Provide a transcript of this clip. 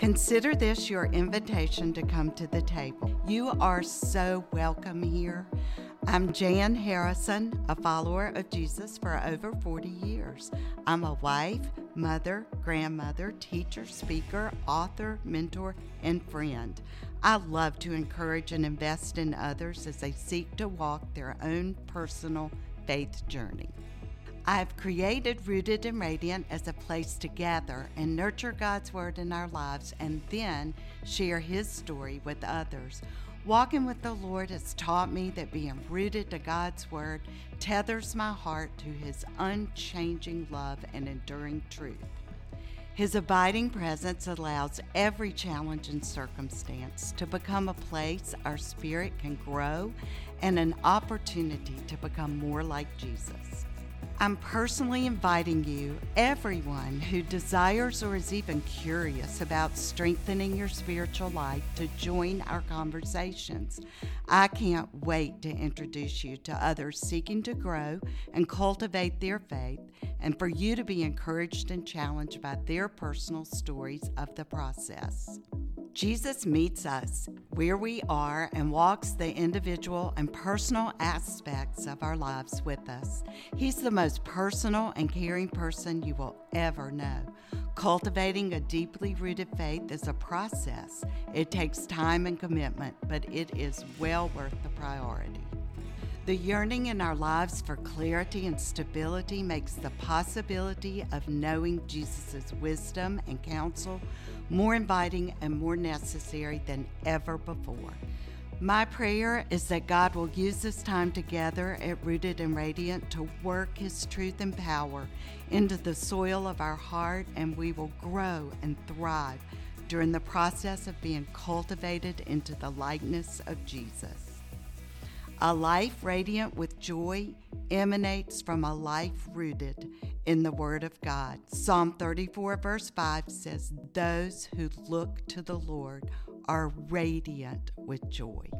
Consider this your invitation to come to the table. You are so welcome here. I'm Jan Harrison, a follower of Jesus for over 40 years. I'm a wife, mother, grandmother, teacher, speaker, author, mentor, and friend. I love to encourage and invest in others as they seek to walk their own personal faith journey. I've created Rooted and Radiant as a place to gather and nurture God's Word in our lives and then share His story with others. Walking with the Lord has taught me that being rooted to God's Word tethers my heart to His unchanging love and enduring truth. His abiding presence allows every challenge and circumstance to become a place our spirit can grow and an opportunity to become more like Jesus. I'm personally inviting you, everyone who desires or is even curious about strengthening your spiritual life, to join our conversations. I can't wait to introduce you to others seeking to grow and cultivate their faith, and for you to be encouraged and challenged by their personal stories of the process. Jesus meets us where we are and walks the individual and personal aspects of our lives with us. He's the most personal and caring person you will ever know. Cultivating a deeply rooted faith is a process. It takes time and commitment, but it is well worth the priority. The yearning in our lives for clarity and stability makes the possibility of knowing Jesus' wisdom and counsel more inviting and more necessary than ever before. My prayer is that God will use this time together at Rooted and Radiant to work His truth and power into the soil of our heart, and we will grow and thrive during the process of being cultivated into the likeness of Jesus. A life radiant with joy emanates from a life rooted in the Word of God. Psalm 34, verse 5 says, Those who look to the Lord are radiant with joy.